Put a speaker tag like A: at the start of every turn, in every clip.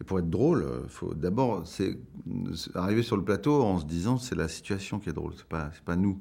A: Et pour être drôle, il faut d'abord c'est arriver sur le plateau en se disant c'est la situation qui est drôle, c'est pas c'est pas nous.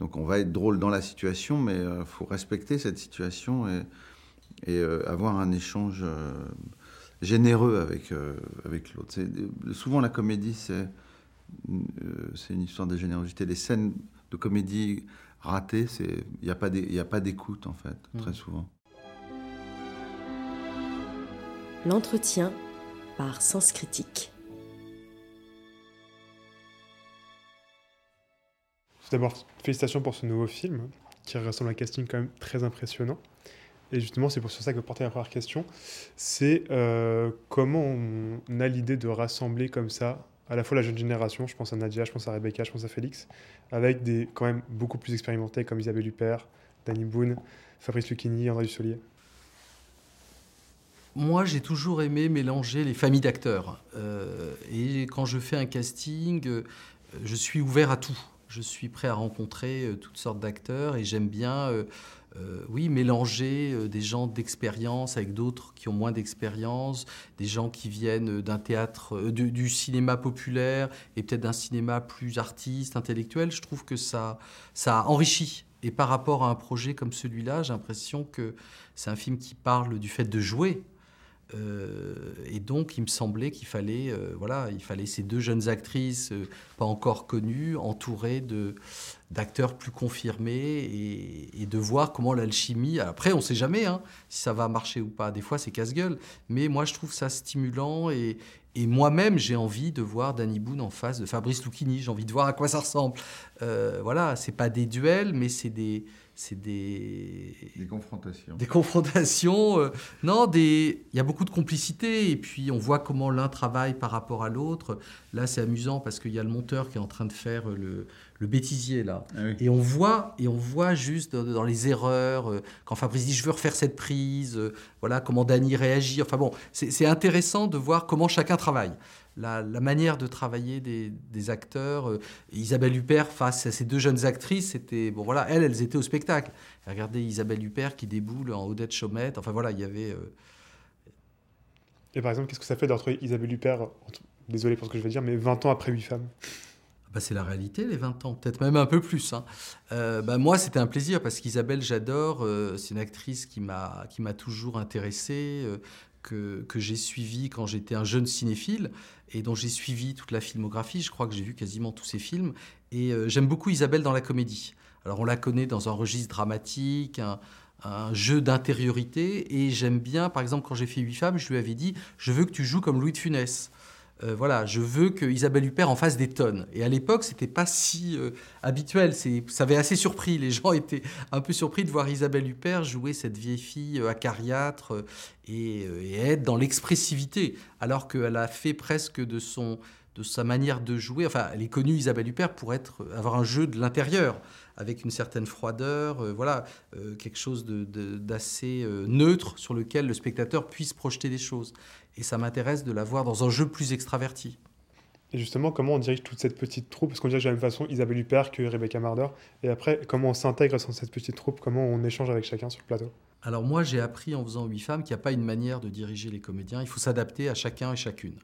A: Donc on va être drôle dans la situation, mais il faut respecter cette situation et, et avoir un échange généreux avec, avec l'autre. Souvent la comédie, c'est c'est une histoire de générosité. Les scènes de comédie ratées, il n'y a pas d'écoute en fait, très mmh. souvent.
B: L'entretien par Sens Critique.
C: D'abord, félicitations pour ce nouveau film qui ressemble à un casting quand même très impressionnant. Et justement, c'est pour ça que porter la première question, c'est euh, comment on a l'idée de rassembler comme ça à la fois la jeune génération, je pense à Nadia, je pense à Rebecca, je pense à Félix, avec des quand même beaucoup plus expérimentés comme Isabelle Huppert, Danny Boone, Fabrice Lucchini, André Dussolier
D: moi, j'ai toujours aimé mélanger les familles d'acteurs. Euh, et quand je fais un casting, euh, je suis ouvert à tout. Je suis prêt à rencontrer euh, toutes sortes d'acteurs et j'aime bien, oui, mélanger des gens d'expérience avec d'autres qui ont moins d'expérience, des gens qui viennent d'un théâtre, du, cinéma populaire et peut-être d'un cinéma plus artiste, intellectuel. Je trouve que ça, ça enrichit. Et par rapport à un projet comme celui-là, j'ai l'impression que c'est un film qui parle du fait de jouer, et donc, il me semblait qu'il fallait, euh, voilà, il fallait ces deux jeunes actrices euh, pas encore connues, entourées de d'acteurs plus confirmés et, de voir comment l'alchimie. Après, on ne sait jamais hein, si ça va marcher ou pas. Des fois, c'est casse-gueule. Mais moi, je trouve ça stimulant et, moi-même, j'ai envie de voir Danny Boone en face de Fabrice Lucchini. J'ai envie de voir à quoi ça ressemble. voilà, c'est pas des duels, mais c'est des c'est des...
A: Des confrontations.
D: Des confrontations. Euh, non, des... il y a beaucoup de complicité et puis on voit comment l'un travaille par rapport à l'autre. Là, c'est amusant parce qu'il y a le monteur qui est en train de faire le, le bêtisier là. Ah et on voit et on voit juste dans, les erreurs euh, quand Fabrice dit je veux refaire cette prise, euh, voilà comment Dany réagit. Enfin bon, c'est intéressant de voir comment chacun travaille la, manière de travailler des, acteurs. Euh, Isabelle Huppert face à ces deux jeunes actrices, c'était bon voilà, elles, elles étaient au spectacle. Regardez Isabelle Huppert qui déboule en Odette Chaumette. Enfin voilà, il y avait. Euh,
C: Et par exemple, qu'est-ce que ça fait de retrouver Isabelle Huppert, désolé pour ce que je vais dire, mais 20 ans après 8 femmes?
D: Bah, c'est la réalité, les 20 ans, peut-être même un peu plus. Hein. Euh, bah, moi, c'était un plaisir parce qu'Isabelle, j'adore. c'est une actrice qui m'a toujours intéressé, que, j'ai suivi quand j'étais un jeune cinéphile et dont j'ai suivi toute la filmographie. Je crois que j'ai vu quasiment tous ses films. Et euh, j'aime beaucoup Isabelle dans la comédie. Alors on la connaît dans un registre dramatique, un, jeu d'intériorité. Et j'aime bien, par exemple, quand j'ai fait Huit femmes, je lui avais dit, je veux que tu joues comme Louis de Funès. Euh, voilà, je veux que Isabelle Huppert en fasse des tonnes. Et à l'époque, c'était pas si euh, habituel. Ça avait assez surpris. Les gens étaient un peu surpris de voir Isabelle Huppert jouer cette vieille fille euh, acariâtre et, et être dans l'expressivité, alors qu'elle a fait presque de son de sa manière de jouer. Enfin, elle est connue, Isabelle Huppert, pour être, avoir un jeu de l'intérieur, avec une certaine froideur, voilà, quelque chose d'assez neutre sur lequel le spectateur puisse projeter des choses et ça m'intéresse de la voir dans un jeu plus extraverti.
C: Et justement, comment on dirige toute cette petite troupe? Parce qu'on dirige de la même façon Isabelle Huppert que Rebecca Marder. Et après, comment on s'intègre dans cette petite troupe? Comment on échange avec chacun sur le plateau?
D: Alors moi, j'ai appris en faisant Huit femmes qu'il n'y a pas une manière de diriger les comédiens. Il faut s'adapter à chacun et chacune.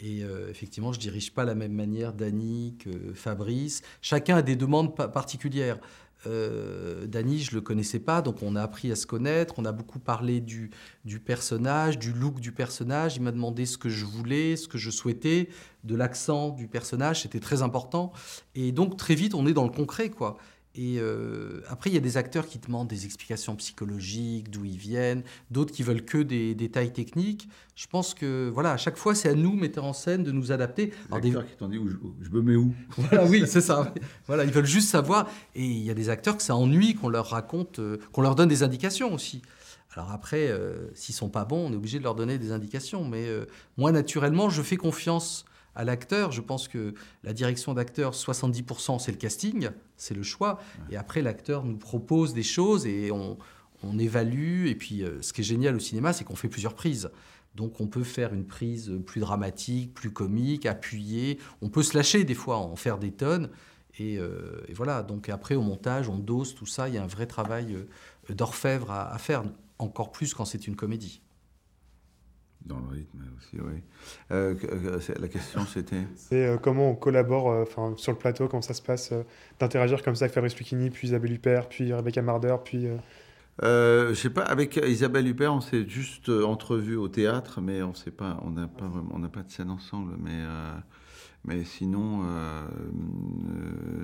D: Et euh, effectivement, je dirige pas la même manière Dany que Fabrice. Chacun a des demandes particulières. Euh, Dany, je le connaissais pas, donc on a appris à se connaître. On a beaucoup parlé du, du personnage, du look du personnage. Il m'a demandé ce que je voulais, ce que je souhaitais, de l'accent du personnage. C'était très important. Et donc très vite, on est dans le concret, quoi. Et euh, après, il y a des acteurs qui demandent des explications psychologiques, d'où ils viennent, d'autres qui veulent que des détails techniques. Je pense que, voilà, à chaque fois, c'est à nous, metteurs en scène, de nous adapter.
A: Des acteurs qui t'ont dit où je, me mets où?
D: Voilà, oui, c'est ça. Voilà, ils veulent juste savoir. Et il y a des acteurs que ça ennuie qu'on leur raconte, euh, qu'on leur donne des indications aussi. Alors après, euh, s'ils sont pas bons, on est obligé de leur donner des indications. Mais moi, naturellement, je fais confiance à l'acteur. Je pense que la direction d'acteur, 70%, c'est le casting, c'est le choix. Et après, l'acteur nous propose des choses et on, évalue. Et puis, euh, ce qui est génial au cinéma, c'est qu'on fait plusieurs prises. Donc, on peut faire une prise plus dramatique, plus comique, appuyée. On peut se lâcher des fois, en faire des tonnes. Et, euh, voilà. Donc, après, au montage, on dose tout ça. Il y a un vrai travail euh, d'orfèvre à faire, encore plus quand c'est une comédie.
A: Dans le rythme aussi, oui. Euh, la question, c'était?
C: C'est comment on collabore enfin sur le plateau, comment ça se passe, d'interagir comme ça avec Fabrice Lucchini, puis Isabelle Huppert, puis Rebecca Marder, puis...
A: Euh, je sais pas, avec Isabelle Huppert, on s'est juste entrevu au théâtre, mais on sait pas, on n'a pas on n'a pas de scène ensemble, mais mais sinon,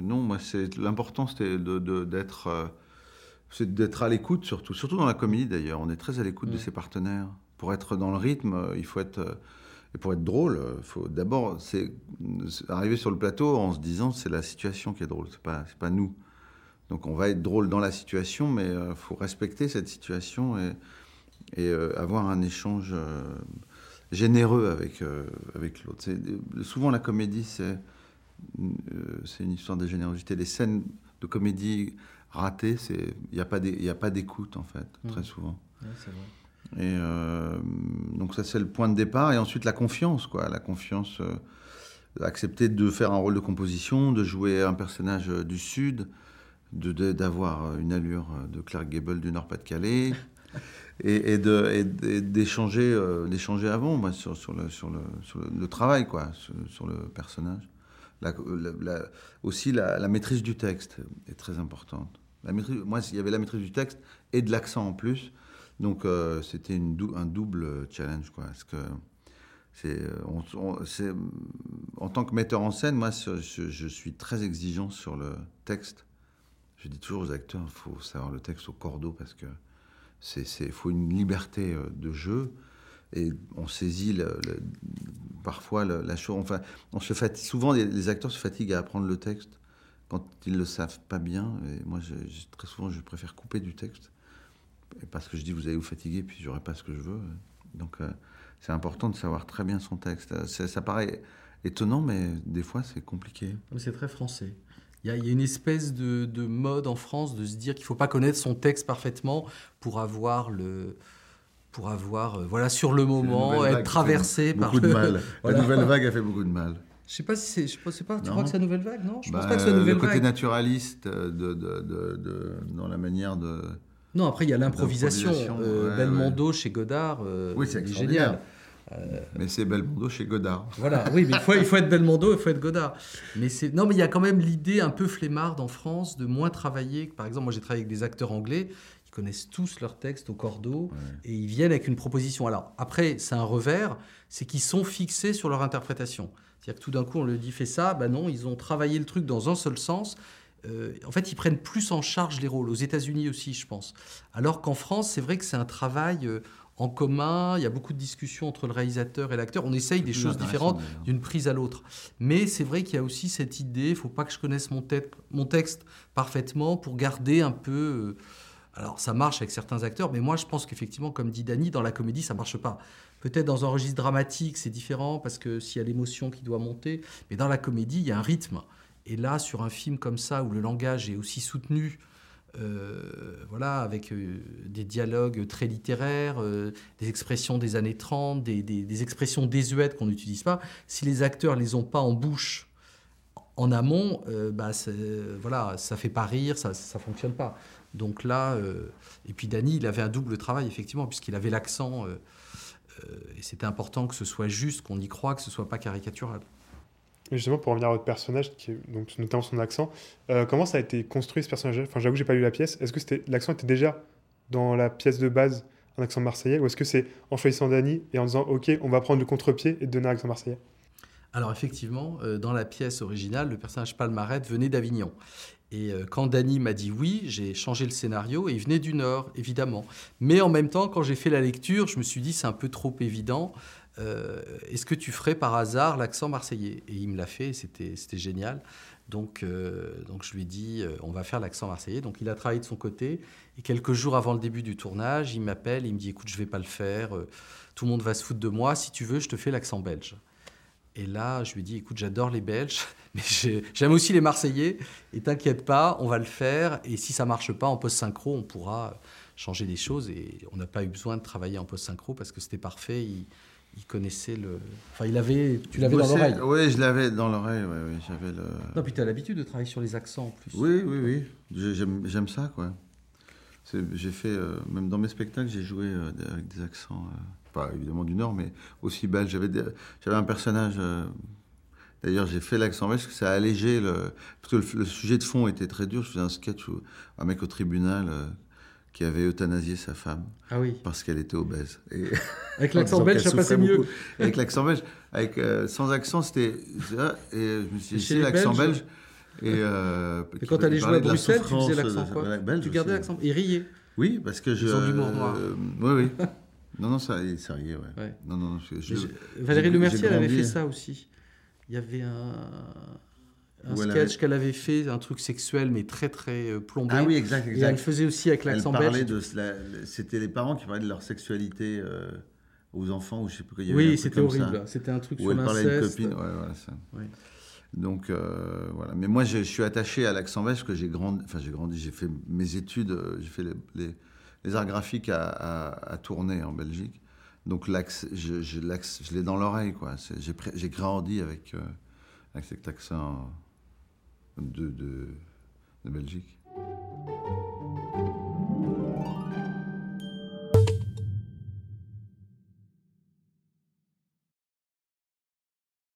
A: non, moi c'est l'important, c'était de, d'être c'est d'être à l'écoute surtout, surtout dans la comédie d'ailleurs. On est très à l'écoute de ses partenaires. Pour être dans le rythme, euh, il faut être euh, et pour être drôle, il faut d'abord c'est arriver sur le plateau en se disant c'est la situation qui est drôle, c'est pas pas nous. Donc on va être drôle dans la situation, mais il euh, faut respecter cette situation et, et avoir un échange généreux avec avec l'autre. Souvent la comédie c'est c'est une histoire de générosité. Les scènes de comédie raté, c'est il n'y a pas d'écoute en fait, mmh. très souvent. Et euh, donc ça c'est le point de départ et ensuite la confiance quoi, la confiance, euh, accepter de faire un rôle de composition, de jouer un personnage euh, du sud, d'avoir une allure de Clark Gable du Nord-Pas-de-Calais. et, d'échanger d'échanger avant moi, sur, sur, le, sur, le, sur le, travail quoi sur le personnage aussi la, maîtrise du texte est très importante moi, il y avait la maîtrise du texte et de l'accent en plus. Donc, euh, c'était un double challenge. Euh, en tant que metteur en scène, moi, je, suis très exigeant sur le texte. Je dis toujours aux acteurs, il faut savoir le texte au cordeau parce que c'est, faut une liberté euh, de jeu et on saisit parfois la chose. Enfin, souvent les, acteurs se fatiguent à apprendre le texte quand ils le savent pas bien. Et moi, très souvent, je préfère couper du texte parce que je dis vous allez vous fatiguer, puis j'aurai pas ce que je veux. Donc, euh, c'est important de savoir très bien son texte. Ça, paraît étonnant, mais des fois, c'est compliqué.
D: C'est très français. Il y, a, une espèce de, mode en France de se dire qu'il faut pas connaître son texte parfaitement pour avoir le pour avoir euh, voilà sur le moment être traversé
A: par beaucoup de mal. La nouvelle vague a fait beaucoup de mal.
D: Je sais pas si c'est. Je sais pas. Tu crois que c'est la nouvelle vague, non?
A: Je pense bah, pas que c'est la nouvelle vague. Le côté naturaliste de, de, de, dans la manière de.
D: Non, après il y a l'improvisation. Euh, Belmondo chez Godard. Euh, oui, c'est génial.
A: Euh, mais c'est Belmondo chez Godard.
D: Voilà, oui, mais il faut, il faut être Belmondo, il faut être Godard. Mais c'est non, mais il y a quand même l'idée un peu flemmarde en France de moins travailler. Par exemple, moi j'ai travaillé avec des acteurs anglais ils connaissent tous leurs textes au cordeau et ils viennent avec une proposition. Alors après, c'est un revers, c'est qu'ils sont fixés sur leur interprétation. C'est-à-dire que tout d'un coup, on le dit fais ça, ben non, ils ont travaillé le truc dans un seul sens. Euh, en fait, ils prennent plus en charge les rôles, aux États-Unis aussi, je pense. Alors qu'en France, c'est vrai que c'est un travail euh, en commun, il y a beaucoup de discussions entre le réalisateur et l'acteur. On essaye des choses différentes d'une prise à l'autre. Mais c'est vrai qu'il y a aussi cette idée, il ne faut pas que je connaisse mon, mon, texte parfaitement pour garder un peu... Euh, alors ça marche avec certains acteurs, mais moi je pense qu'effectivement, comme dit Dany, dans la comédie, ça marche pas. Peut-être dans un registre dramatique, c'est différent parce que s'il y a l'émotion qui doit monter, mais dans la comédie, il y a un rythme. Et là, sur un film comme ça, où le langage est aussi soutenu, euh, voilà, avec euh, des dialogues très littéraires, euh, des expressions des années 30, des, expressions désuètes qu'on n'utilise pas, si les acteurs les ont pas en bouche en amont, bah, voilà, ça fait pas rire, ça ne fonctionne pas. Donc là, et puis Dany, il avait un double travail, effectivement, puisqu'il avait l'accent et c'était important que ce soit juste, qu'on y croit, que ce soit pas caricatural.
C: Justement, pour revenir à votre personnage, qui donc, notamment son accent, euh, comment ça a été construit ce personnage Enfin, j'avoue, j'ai pas lu la pièce. Est-ce que l'accent était déjà dans la pièce de base un accent marseillais, ou est-ce que c'est en choisissant Dany et en disant OK, on va prendre le contre-pied et donner un accent marseillais?
D: Alors effectivement, euh, dans la pièce originale, le personnage Palmaret venait d'Avignon. Et euh, quand Dany m'a dit oui, j'ai changé le scénario et il venait du Nord, évidemment. Mais en même temps, quand j'ai fait la lecture, je me suis dit c'est un peu trop évident. Euh, est-ce que tu ferais par hasard l'accent marseillais? Et il me l'a fait, c'était génial. Donc, donc je lui ai dit on va faire l'accent marseillais. Donc il a travaillé de son côté. Et quelques jours avant le début du tournage, il m'appelle, il me dit écoute, je vais pas le faire, tout le monde va se foutre de moi. Si tu veux, je te fais l'accent belge. Et là, je lui ai dit, écoute, j'adore les Belges, mais j'aime aussi les Marseillais, et t'inquiète pas, on va le faire, et si ça marche pas en post-synchro, on pourra changer des choses, et on n'a pas eu besoin de travailler en post-synchro parce que c'était parfait, connaissait le... Enfin, il avait... Tu l'avais dans l'oreille
A: Oui, je l'avais dans l'oreille, oui, oui, j'avais le...
D: Non, puis tu as l'habitude de travailler sur les accents en plus.
A: Oui, oui, oui, j'aime ça, quoi. J'ai fait, euh, même dans mes spectacles, j'ai joué euh, avec des accents... Euh, pas évidemment du Nord, mais aussi belge. J'avais, j'avais un personnage. Euh, d'ailleurs, j'ai fait l'accent belge parce que ça a allégé le. Parce que le, sujet de fond était très dur. Je faisais un sketch où un mec au tribunal euh, qui avait euthanasié sa femme.
D: Ah oui.
A: Parce qu'elle était obèse.
D: Et avec l'accent belge, ça passait mieux.
A: Avec l'accent belge. Avec, sans accent, c'était. Et je me suis dit, l'accent belge.
D: Et, quand tu allais jouer à Bruxelles, tu faisais l'accent quoi Tu gardais l'accent. Il riait.
A: Oui, parce que je.
D: Ils ont du noir.
A: oui, oui. Non, non, ça, ça riait, ouais. ouais. Non, non,
D: je, Valérie Lemercier, elle avait fait ça aussi. Il y avait un, un sketch qu'elle avait fait, un truc sexuel, mais très, très euh, plombé.
A: Ah oui, exact, exact.
D: Et elle faisait aussi avec l'accent belge.
A: De, c'était les parents qui parlaient de leur sexualité euh, aux enfants, ou je sais plus quoi.
D: Oui, c'était horrible. C'était un truc Où sur elle parlait de copine,
A: ouais, voilà, ça. Donc euh, voilà. Mais moi, je, suis attaché à l'accent belge parce que j'ai grandi, enfin j'ai grandi, j'ai fait mes études, j'ai fait les, les, arts graphiques à, à, tourner en Belgique. Donc l'axe, je, je, l'ai dans l'oreille, quoi. J'ai grandi avec, avec cet accent de, Belgique.